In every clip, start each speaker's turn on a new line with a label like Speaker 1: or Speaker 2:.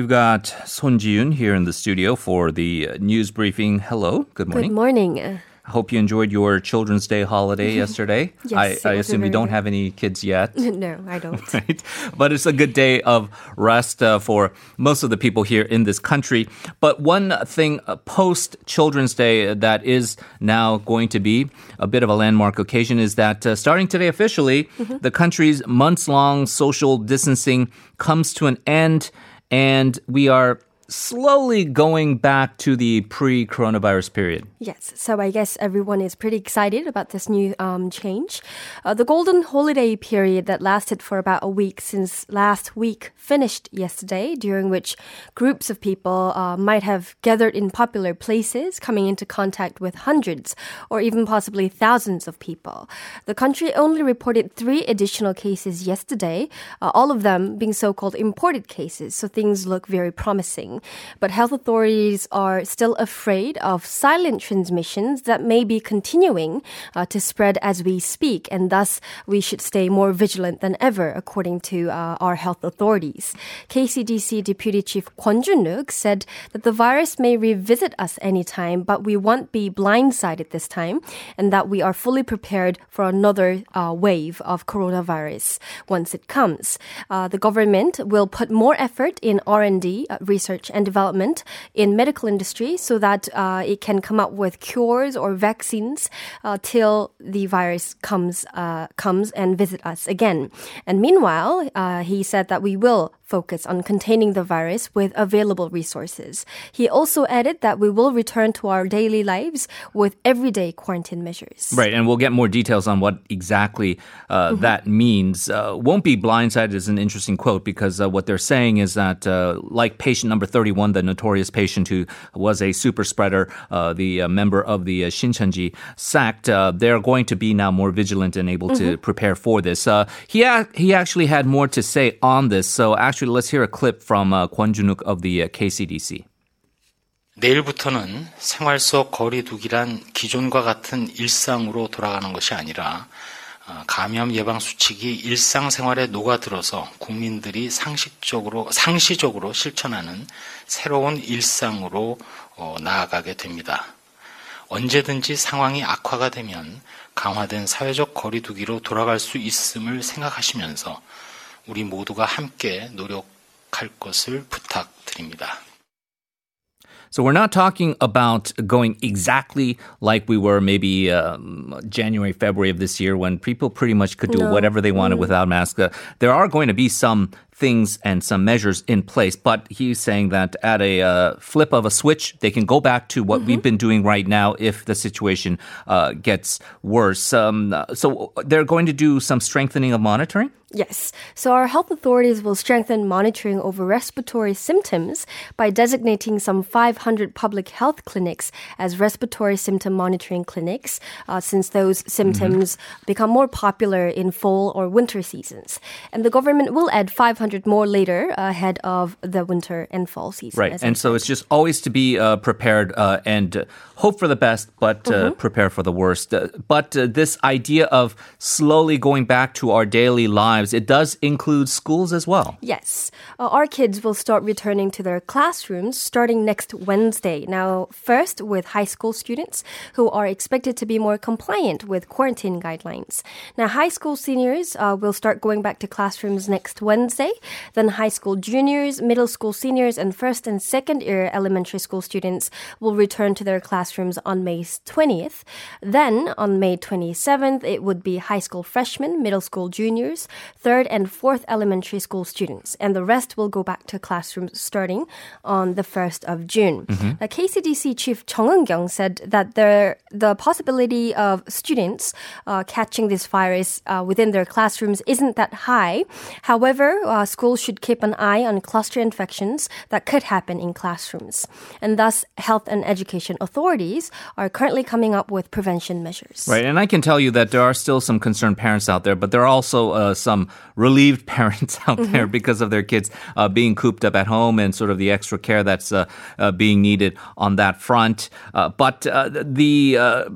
Speaker 1: We've got Son Ji-yoon here in the studio for the uh, news briefing. Hello, good morning.
Speaker 2: Good morning.
Speaker 1: I hope you enjoyed your Children's Day holiday yesterday.
Speaker 2: Yes,
Speaker 1: I, I assume you don't
Speaker 2: good.
Speaker 1: have any kids yet.
Speaker 2: No, I don't.
Speaker 1: right? But it's a good day of rest uh, for most of the people here in this country. But one thing uh, post Children's Day that is now going to be a bit of a landmark occasion is that uh, starting today officially, the country's months long social distancing comes to an end, and we are slowly going back to the pre coronavirus period.
Speaker 2: Yes, so I guess everyone is pretty excited about this new um, change. Uh, the golden holiday period that lasted for about a week since last week finished yesterday, during which groups of people uh, might have gathered in popular places, coming into contact with hundreds or even possibly thousands of people. The country only reported three additional cases yesterday, uh, all of them being so called imported cases, so things look very promising. But health authorities are still afraid of silent transmissions that may be continuing uh, to spread as we speak, and thus we should stay more vigilant than ever, according to uh, our health authorities. KCDC Deputy Chief Kwon Jun-wook said that the virus may revisit us anytime, but we won't be blindsided this time, and that we are fully prepared for another uh, wave of coronavirus once it comes. Uh, the government will put more effort in R&D, uh, and development in medical industry so that uh, it can come up with cures or vaccines uh, till the virus comes uh, comes and visit us again. And meanwhile, uh, he said that we will focus on containing the virus with available resources. He also added that we will return to our daily lives with everyday quarantine measures.
Speaker 1: Right, and we'll get more details on what exactly uh, that means. Uh, won't be blindsided is an interesting quote because uh, what they're saying is that, uh, like patient number 31, the notorious patient who was a super spreader, uh, the uh, member of the uh, Shincheonji sect, uh, they're going to be now more vigilant and able to prepare for this. Uh, he, a- he actually had more to say on this, so actually, let's hear a clip from uh, Kwon Junuk of the uh, KCDC.
Speaker 3: 내일부터는 생활 속 거리두기란 기존과 같은 일상으로 돌아가는 것이 아니라 어, 감염 예방 수칙이 일상생활에 녹아들어서 국민들이 상식적으로 상시적으로 실천하는 새로운 일상으로 어, 나아가게 됩니다. 언제든지 상황이 악화가 되면 강화된 사회적 거리두기로 돌아갈 수 있음을 생각하시면서 우리 모두가 함께 노력할 것을 부탁드립니다.
Speaker 1: So we're not talking about going exactly like we were maybe um, January, February of this year when people pretty much could do
Speaker 2: No.
Speaker 1: whatever they wanted without masks. Uh, there are going to be some things and some measures in place, but he's saying that at a uh, flip of a switch, they can go back to what we've been doing right now if the situation uh, gets worse. Um, so they're going to do some strengthening of monitoring.
Speaker 2: Yes. So our health authorities will strengthen monitoring over respiratory symptoms by designating some 500 public health clinics as respiratory symptom monitoring clinics, uh, since those symptoms become more popular in fall or winter seasons. And the government will add 500 more later ahead of the winter and fall season.
Speaker 1: Right. And so it's just always to be uh, prepared uh, and uh, hope for the best, but uh, prepare for the worst. Uh, but uh, this idea of slowly going back to our daily lives, it does include schools as well.
Speaker 2: Yes. Uh, our kids will start returning to their classrooms starting next Wednesday. Now, first with high school students who are expected to be more compliant with quarantine guidelines. Now, high school seniors uh, will start going back to classrooms next Wednesday. Then, high school juniors, middle school seniors, and first and second year elementary school students will return to their classrooms on May 20th. Then, on May 27th, it would be high school freshmen, middle school juniors, third and fourth elementary school students, and the rest will go back to classrooms starting on the 1st of June. Now, KCDC Chief Chung Eun-kyung said that there, the possibility of students uh, catching this virus uh, within their classrooms isn't that high. However, uh, schools should keep an eye on cluster infections that could happen in classrooms. And thus, health and education authorities are currently coming up with prevention measures.
Speaker 1: Right. And I can tell you that there are still some concerned parents out there, but there are also uh, some relieved parents out there because of their kids uh, being cooped up at home and sort of the extra care that's uh, uh, being needed on that front. Uh, but uh, the uh,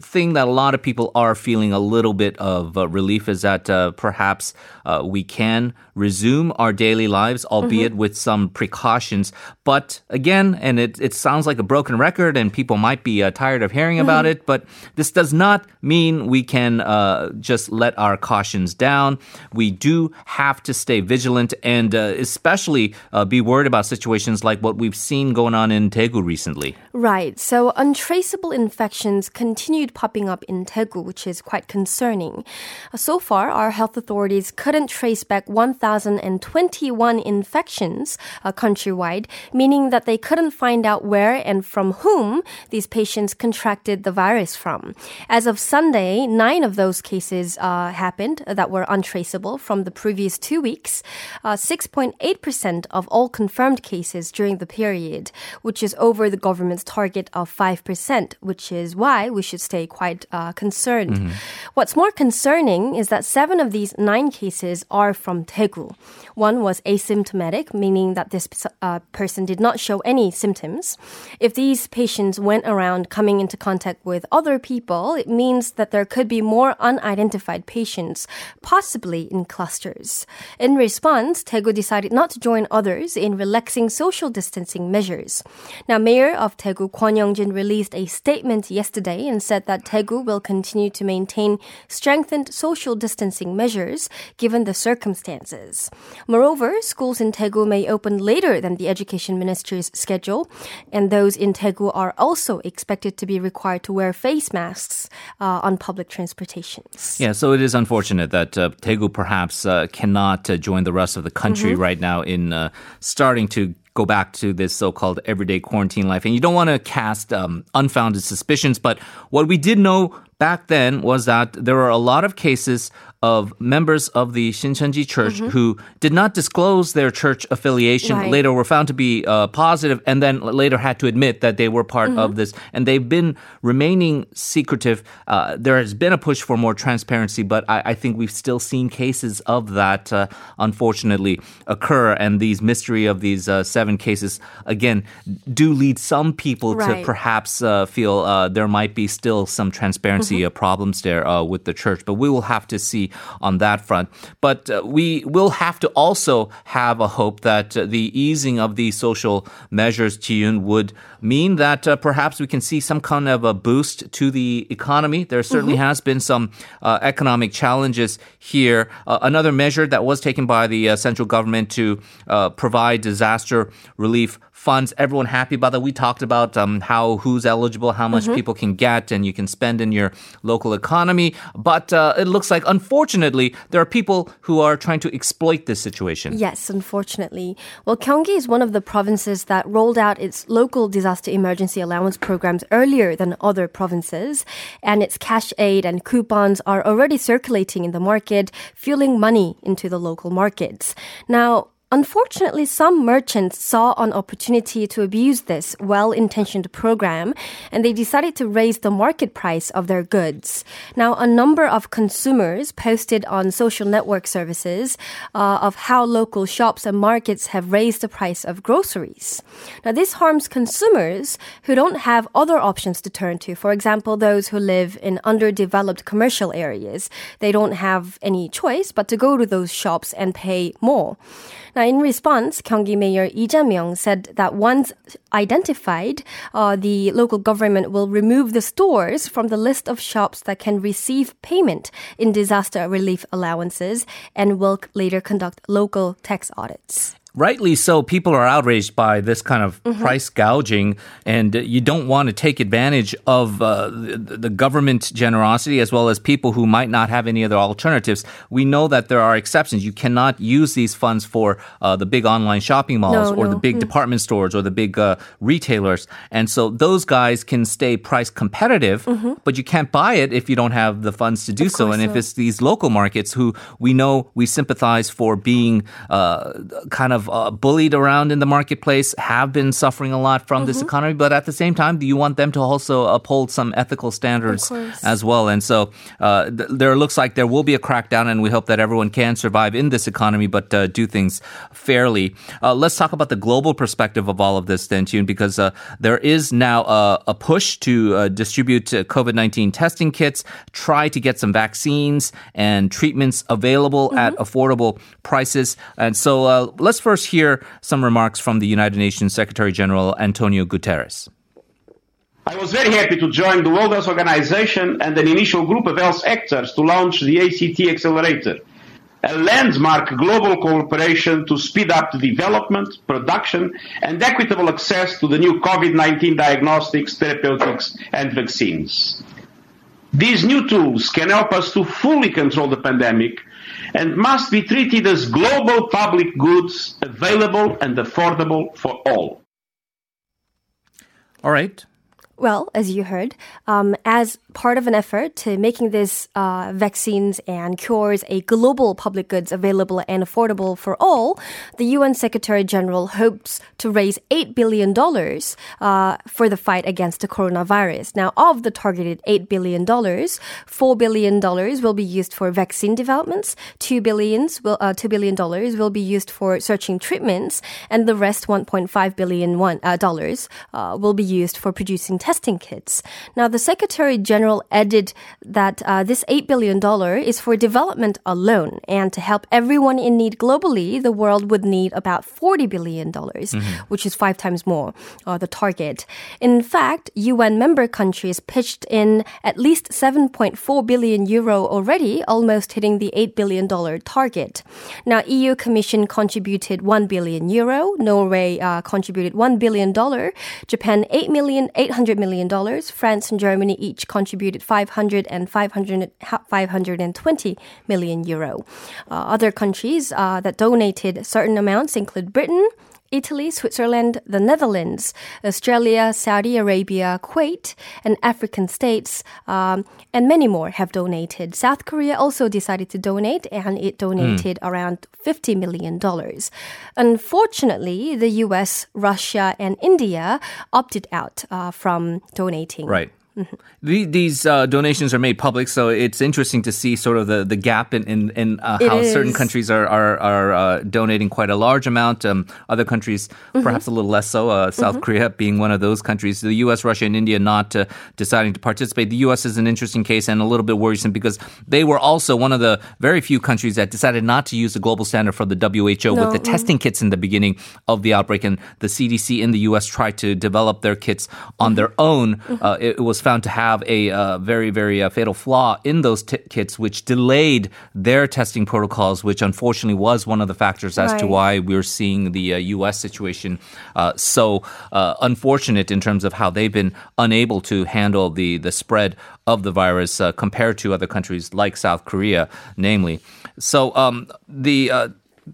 Speaker 1: thing that a lot of people are feeling a little bit of uh, relief is that uh, perhaps uh, we can resume our daily lives, albeit
Speaker 2: Mm-hmm.
Speaker 1: with some precautions. But again, and it, it sounds like a broken record, and people might be uh, tired of hearing about
Speaker 2: Mm-hmm.
Speaker 1: it, but this does not mean we can uh, just let our cautions down. We do have to stay vigilant and uh, especially uh, be worried about situations like what we've seen going on in Daegu recently.
Speaker 2: Right. So untraceable infections continued popping up in Daegu, which is quite concerning. Uh, So far, our health authorities couldn't trace back 1,021 infections uh, countrywide, meaning that they couldn't find out where and from whom these patients contracted the virus from. As of Sunday, nine of those cases uh, happened that were untraceable from the previous two weeks. Uh, 6.8% of all confirmed cases during the period, which is over the government's target of 5%, which is why we should stay quite uh, concerned. What's more concerning is that seven of these nine cases are from Daegu. One was asymptomatic, meaning that this uh, person did not show any symptoms. If these patients went around coming into contact with other people, it means that there could be more unidentified patients, possibly in clusters. In response, Daegu decided not to join others in relaxing social distancing measures. Now, Mayor of Daegu Kwon Young-jin released a statement yesterday said that Daegu will continue to maintain strengthened social distancing measures given the circumstances. Moreover, schools in Daegu may open later than the education ministry's schedule, and those in Daegu are also expected to be required to wear face masks uh, on public transportations.
Speaker 1: Yeah, so it is unfortunate that uh, Daegu perhaps uh, cannot uh, join the rest of the country right now in uh, starting to go back to this so-called everyday quarantine life. And you don't want to cast um, unfounded suspicions, but what we did know back then was that there were a lot of cases of members of the Shincheonji Church who did not disclose their church affiliation.
Speaker 2: Right.
Speaker 1: Later were found to be uh, positive, and then later had to admit that they were part of this. And they've been remaining secretive. Uh, there has been a push for more transparency, but I, I think we've still seen cases of that, uh, unfortunately, occur. And these mystery of these uh, seven cases, again, do lead some people to perhaps uh, feel uh, there might be still some transparency uh, problems there uh, with the church. But we will have to see on that front. But uh, we will have to also have a hope that uh, the easing of these social measures, Ji-yoon, would mean that uh, perhaps we can see some kind of a boost to the economy. There certainly has been some uh, economic challenges here. Uh, another measure that was taken by the uh, central government to uh, provide disaster relief funds. Everyone happy about that. We talked about um, how who's eligible, how much people can get, and you can spend in your local economy. But uh, it looks like, unfortunately, there are people who are trying to exploit this situation.
Speaker 2: Yes, unfortunately. Well, Gyeonggi is one of the provinces that rolled out its local disaster emergency allowance programs earlier than other provinces, and its cash aid and coupons are already circulating in the market, fueling money into the local markets. Now, Unfortunately, some merchants saw an opportunity to abuse this well intentioned program and they decided to raise the market price of their goods. Now, a number of consumers posted on social network services uh, of how local shops and markets have raised the price of groceries. Now, this harms consumers who don't have other options to turn to. For example, those who live in underdeveloped commercial areas. They don't have any choice but to go to those shops and pay more. Now, in response, Gyeonggi Mayor Lee Jae-myung said that once identified, uh, the local government will remove the stores from the list of shops that can receive payment in disaster relief allowances and will later conduct local tax audits.
Speaker 1: Rightly so, people are outraged by this kind of
Speaker 2: Mm-hmm.
Speaker 1: price gouging, and you don't want to take advantage of uh, the, the government generosity as well as people who might not have any other alternatives. We know that there are exceptions. You cannot use these funds for uh, the big online shopping malls
Speaker 2: No,
Speaker 1: or the
Speaker 2: no.
Speaker 1: big department stores or the big uh, retailers, and so those guys can stay price competitive, but you can't buy it if you don't have the funds to do so.
Speaker 2: Mm-hmm.
Speaker 1: And if it's these local markets who we know we sympathize for being uh, kind of of uh, bullied around in the marketplace have been suffering a lot from mm-hmm. this economy, but at the same time, you want them to also uphold some ethical standards as well. And so uh, th- there looks like there will be a crackdown, and we hope that everyone can survive in this economy, but uh, do things fairly. Uh, let's talk about the global perspective of all of this, then, Tune, because uh, there is now a, a push to distribute COVID 19 testing kits, try to get some vaccines and treatments available mm-hmm. at affordable prices. And so uh, let's first hear some remarks from the United Nations Secretary General Antonio Guterres.
Speaker 4: I was very happy to join the World Health Organization and an initial group of health actors to launch the ACT Accelerator, a landmark global cooperation to speed up the development, production, and equitable access to the new COVID-19 diagnostics, therapeutics, and vaccines. These new tools can help us to fully control the pandemic and must be treated as global public goods available and affordable for all.
Speaker 1: All right.
Speaker 2: Well, as you heard, um, as part of an effort to making these uh, vaccines and cures a global public goods available and affordable for all, the UN Secretary General hopes to raise $8 billion uh, for the fight against the coronavirus. Now, of the targeted $8 billion, $4 billion will be used for vaccine developments, $2, billions will, uh, $2 billion will be used for searching treatments, and the rest, $1.5 billion uh, dollars, uh, will be used for producing testing kits. Now, the Secretary General added that uh, this $8 billion is for development alone, and to help everyone in need globally, the world would need about $40 billion, mm-hmm. which is five times more uh, the target. In fact, UN member countries pitched in at least 7.4 billion euro already, almost hitting the $8 billion target. Now, EU Commission contributed 1 billion euro, Norway uh, contributed $1 billion, Japan $8 million, $800 million, France and Germany each contributed 500 and 500, 520 million euro. Uh, other countries uh, that donated certain amounts include Britain, Italy, Switzerland, the Netherlands, Australia, Saudi Arabia, Kuwait, and African states, um, and many more have donated. South Korea also decided to donate, and it donated mm. around $50 million. Unfortunately, the US, Russia, and India opted out uh, from donating.
Speaker 1: Right. Mm-hmm. these uh, donations are made public, so it's interesting to see sort of the, the gap in, in, in uh, how is. certain countries are, are, are uh, donating quite a large amount. Um, other countries, mm-hmm. perhaps a little less so, uh, South mm-hmm. Korea being one of those countries. The U.S., Russia, and India not uh, deciding to participate. The U.S. is an interesting case and a little bit worrisome because they were also one of the very few countries that decided not to use the global standard for the WHO no. with the testing kits in the beginning of the outbreak. And the CDC in the U.S. tried to develop their kits on mm-hmm. their own. Mm-hmm. Uh, it, it was found to have a uh, very, very uh, fatal flaw in those t- kits, which delayed their testing protocols, which unfortunately was one of the factors as right. to why we're seeing the uh, U.S. situation uh, so uh, unfortunate in terms of how they've been unable to handle the, the spread of the virus uh, compared to other countries like South Korea, namely. So um, the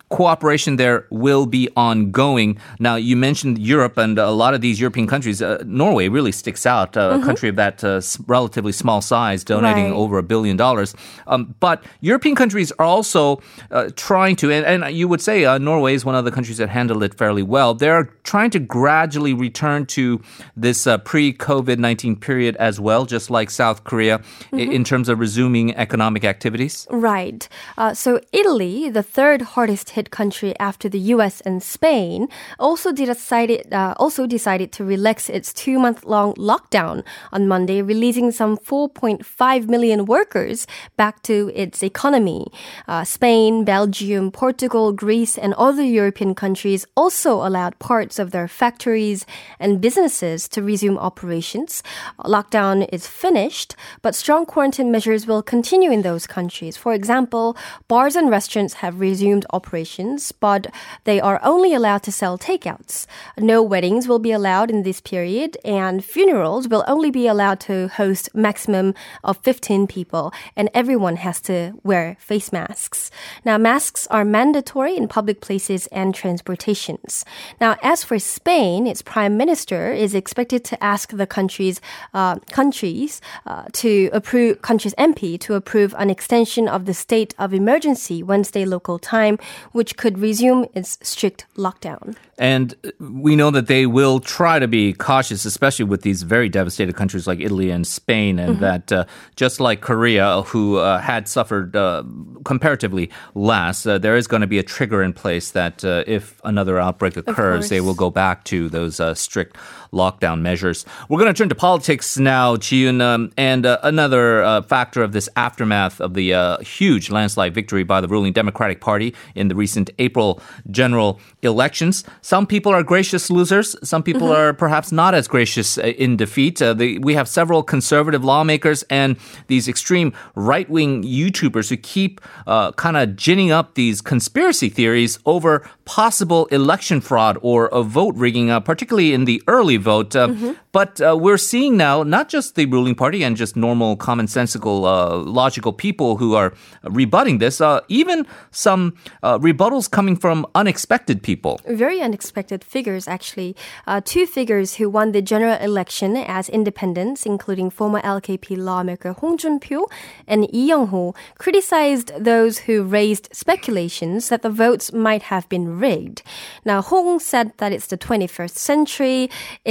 Speaker 1: cooperation there will be ongoing. Now, you mentioned Europe and a lot of these European countries. Uh, Norway really sticks out, uh, mm-hmm. a country of that uh, relatively small size, donating right. over a billion dollars. Um, but European countries are also uh, trying to, and, and, you would say uh, Norway is one of the countries that handled it fairly well. They're trying to gradually return to this uh, pre COVID 19 period as well, just like South Korea, mm-hmm. in terms of resuming economic activities.
Speaker 2: Right. so, Italy, the third hardest hit country after the U.S. and Spain, also decided uh, also decided to relax its two month long lockdown on Monday, releasing some 4.5 million workers back to its economy. Uh, Spain, Belgium, Portugal, Greece, and other European countries also allowed parts of their factories and businesses to resume operations. Lockdown is finished, but strong quarantine measures will continue in those countries. For example, bars and restaurants have resumed operations operations, but they are only allowed to sell takeouts. No weddings will be allowed in this period, and funerals will only be allowed to host maximum of 15 people, and everyone has to wear face masks. Now, masks are mandatory in public places and transportations. Now, as for Spain, its prime minister is expected to ask the country's uh, countries uh, to approve country's MP to approve an extension of the state of emergency Wednesday local time which could resume its strict lockdown.
Speaker 1: And we know that they will try to be cautious, especially with these very devastated countries like Italy and Spain, and mm-hmm. that uh, just like Korea, who uh, had suffered uh, comparatively less, uh, there is going to be a trigger in place that uh, if another outbreak occurs, they will go back to those uh, strict lockdown measures. We're going to turn to politics now, Ji-yoon, um, and uh, another uh, factor of this aftermath of the uh, huge landslide victory by the ruling Democratic Party in the recent April general elections. Some people are gracious losers. Some people mm-hmm. are perhaps not as gracious uh, in defeat. Uh, the, we have several conservative lawmakers and these extreme right wing YouTubers who keep uh, kind of ginning up these conspiracy theories over possible election fraud or a vote rigging, particularly in the early vote. Uh, mm-hmm. But uh, we're seeing now not just the ruling party and just normal, commonsensical, uh, logical people who are rebutting this, uh, even some uh, rebuttals coming from unexpected people.
Speaker 2: Very unexpected figures, actually. Uh, two figures who won the general election as independents, including former LKP lawmaker Hong Jun-pyo and Lee Yong-ho, criticized those who raised speculations that the votes might have been rigged. Now, Hong said that it's the 21st century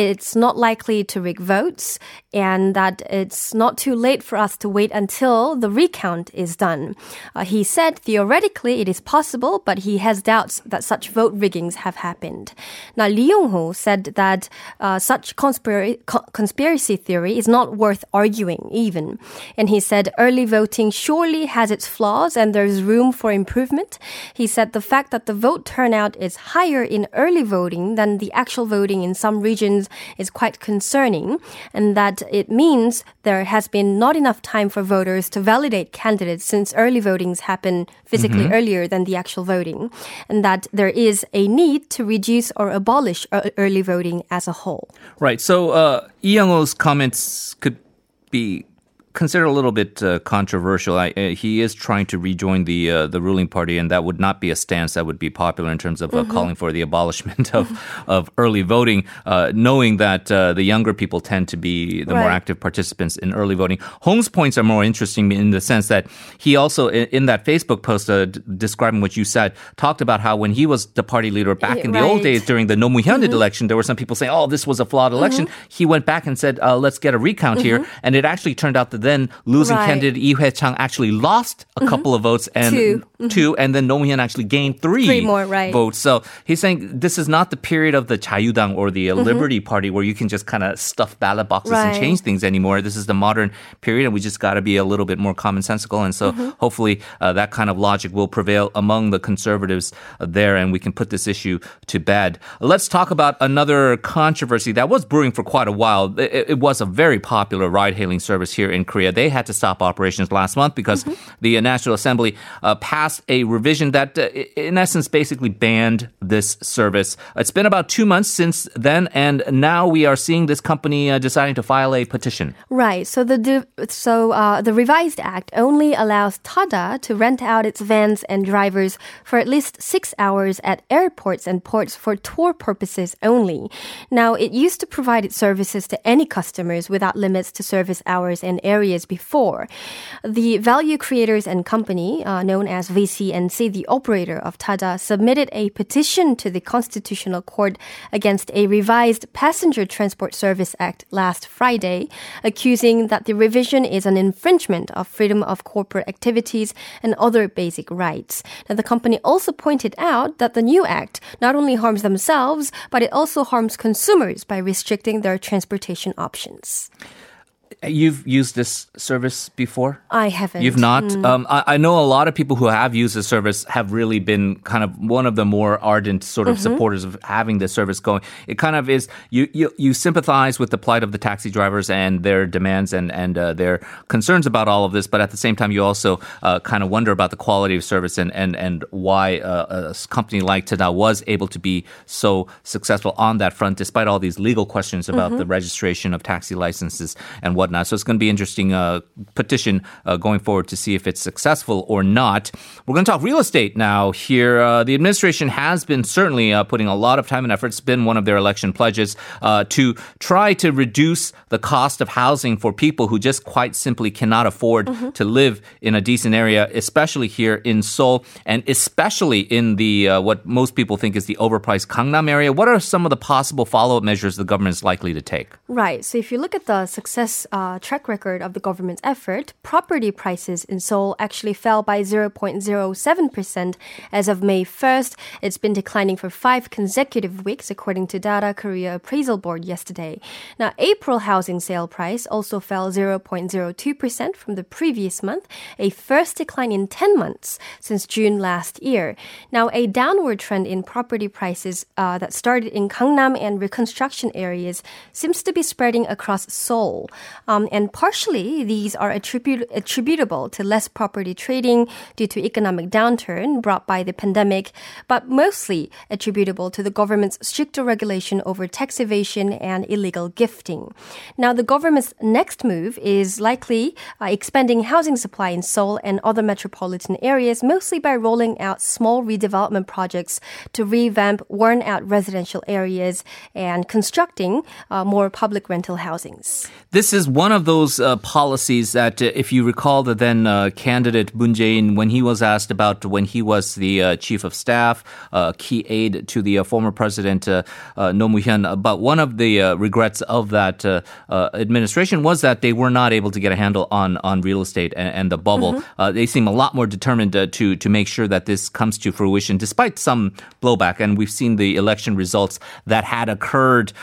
Speaker 2: it's not likely to rig votes and that it's not too late for us to wait until the recount is done. Uh, he said theoretically it is possible, but he has doubts that such vote riggings have happened. Now, Lee Yong-ho said that uh, such co- conspiracy theory is not worth arguing even. And he said early voting surely has its flaws and there's room for improvement. He said the fact that the vote turnout is higher in early voting than the actual voting in some regions is quite concerning and that it means there has been not enough time for voters to validate candidates since early votings happen physically mm-hmm. earlier than the actual voting and that there is a need to reduce or abolish early voting as a whole.
Speaker 1: Right. So uh, Lee comments could be considered a little bit uh, controversial. I, uh, he is trying to rejoin the uh, the ruling party, and that would not be a stance that would be popular in terms of uh, mm-hmm. calling for the abolishment of of early voting. Uh, knowing that uh, the younger people tend to be the right. more active participants in early voting. Hong's points are more interesting in the sense that he also in, in that Facebook post d- describing what you said talked about how when he was the party leader back in right. the old days during the No Hyundai mm-hmm. election, there were some people saying, "Oh, this was a flawed election." Mm-hmm. He went back and said, "Let's get a recount here," mm-hmm. and it actually turned out that then losing right. candidate Lee Hoi-chang actually lost a mm-hmm. couple of votes and
Speaker 2: 2
Speaker 1: mm-hmm. two, and then Roh Moo-hyun actually gained three,
Speaker 2: three more right.
Speaker 1: votes. So he's saying this is not the period of the Jayu-dang or the mm-hmm. Liberty Party where you can just kind of stuff ballot boxes right. and change things anymore. This is the modern period, and we just got to be a little bit more commonsensical. And so mm-hmm. hopefully uh, that kind of logic will prevail among the conservatives there, and we can put this issue to bed. Let's talk about another controversy that was brewing for quite a while. It, it was a very popular ride-hailing service here in Korea. They had to stop operations last month because mm-hmm. the National Assembly uh, passed a revision that, uh, in essence, basically banned this service. It's been about two months since then, and now we are seeing this company uh, deciding to file a petition.
Speaker 2: Right. So the so uh, the revised act only allows Tada to rent out its vans and drivers for at least six hours at airports and ports for tour purposes only. Now, it used to provide its services to any customers without limits to service hours and areas before. The value creators and company, uh, known as VCNC, the operator of Tada, submitted a petition to the Constitutional Court against a revised Passenger Transport Service Act last Friday, accusing that the revision is an infringement of freedom of corporate activities and other basic rights. Now, the company also pointed out that the new act not only harms themselves, but it also harms consumers by restricting their transportation options.
Speaker 1: You've used this service before?
Speaker 2: I haven't.
Speaker 1: You've not? Mm. Um, I, I, know a lot of people who have used the service have really been kind of one of the more ardent sort of mm-hmm. supporters of having this service going. It kind of is, you, you, you sympathize with the plight of the taxi drivers and their demands and, and uh, their concerns about all of this, but at the same time, you also uh, kind of wonder about the quality of service and, and, and why uh, a company like Tada was able to be so successful on that front, despite all these legal questions about mm-hmm. the registration of taxi licenses and what whatnot. So it's going to be interesting uh, petition uh, going forward to see if it's successful or not. We're going to talk real estate now. Here, uh, the administration has been certainly uh, putting a lot of time and effort. It's been one of their election pledges uh, to try to reduce the cost of housing for people who just quite simply cannot afford mm-hmm. to live in a decent area, especially here in Seoul, and especially in the uh, what most people think is the overpriced Gangnam area. What are some of the possible follow-up measures the government is likely to take?
Speaker 2: Right. So if you look at the success uh, track record of the government's effort, property prices in Seoul actually fell by 0.07% as of May 1st. It's been declining for five consecutive weeks, according to Data Korea Appraisal Board yesterday. Now, April housing sale price also fell 0.02% from the previous month, a first decline in 10 months since June last year. Now, a downward trend in property prices uh, that started in Gangnam and reconstruction areas seems to be spreading across Seoul. Um, and partially, these are attributable to less property trading due to economic downturn brought by the pandemic, but mostly attributable to the government's stricter regulation over tax evasion and illegal gifting. Now, the government's next move is likely uh, expanding housing supply in Seoul and other metropolitan areas, mostly by rolling out small redevelopment projects to revamp worn out residential areas and constructing uh, more public rental housings.
Speaker 1: This is of those uh, policies that, uh, if you recall, the then uh, candidate Moon Jae-in, when he was asked about when he was the uh, chief of staff, key aide to the former president uh, Roh Moo-hyun, but one of the regrets of that administration was that they were not able to get a handle on on real estate and, and the bubble. Mm-hmm. they seem a lot more determined to to make sure that this comes to fruition, despite some blowback. And we've seen the election results that had occurred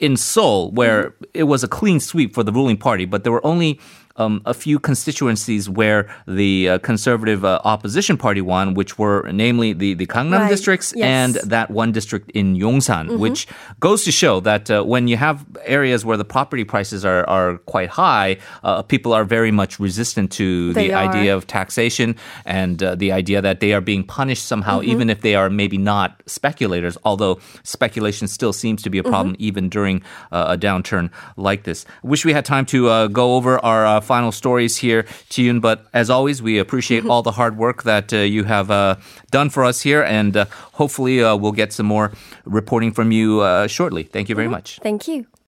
Speaker 1: in Seoul, where mm-hmm. it was a clean sweep for the ruling party, but there were only um, a few constituencies where the uh, conservative uh, opposition party won, which were namely the, the Gangnam right. districts yes. and that one district in Yongsan, mm-hmm. which goes to show that uh, when you have areas where the property prices are, are quite high, uh, people are very much resistant to they the are. idea of taxation and uh, the idea that they are being punished somehow, mm-hmm. even if they are maybe not speculators, although speculation still seems to be a problem mm-hmm. even during uh, a downturn like this. Wish we had time to go over our final stories here, Ji-yoon. But as always, we appreciate all the hard work that uh, you have uh, done for us here. And uh, hopefully, uh, we'll get some more reporting from you uh, shortly. Thank you very mm-hmm. much.
Speaker 2: Thank you.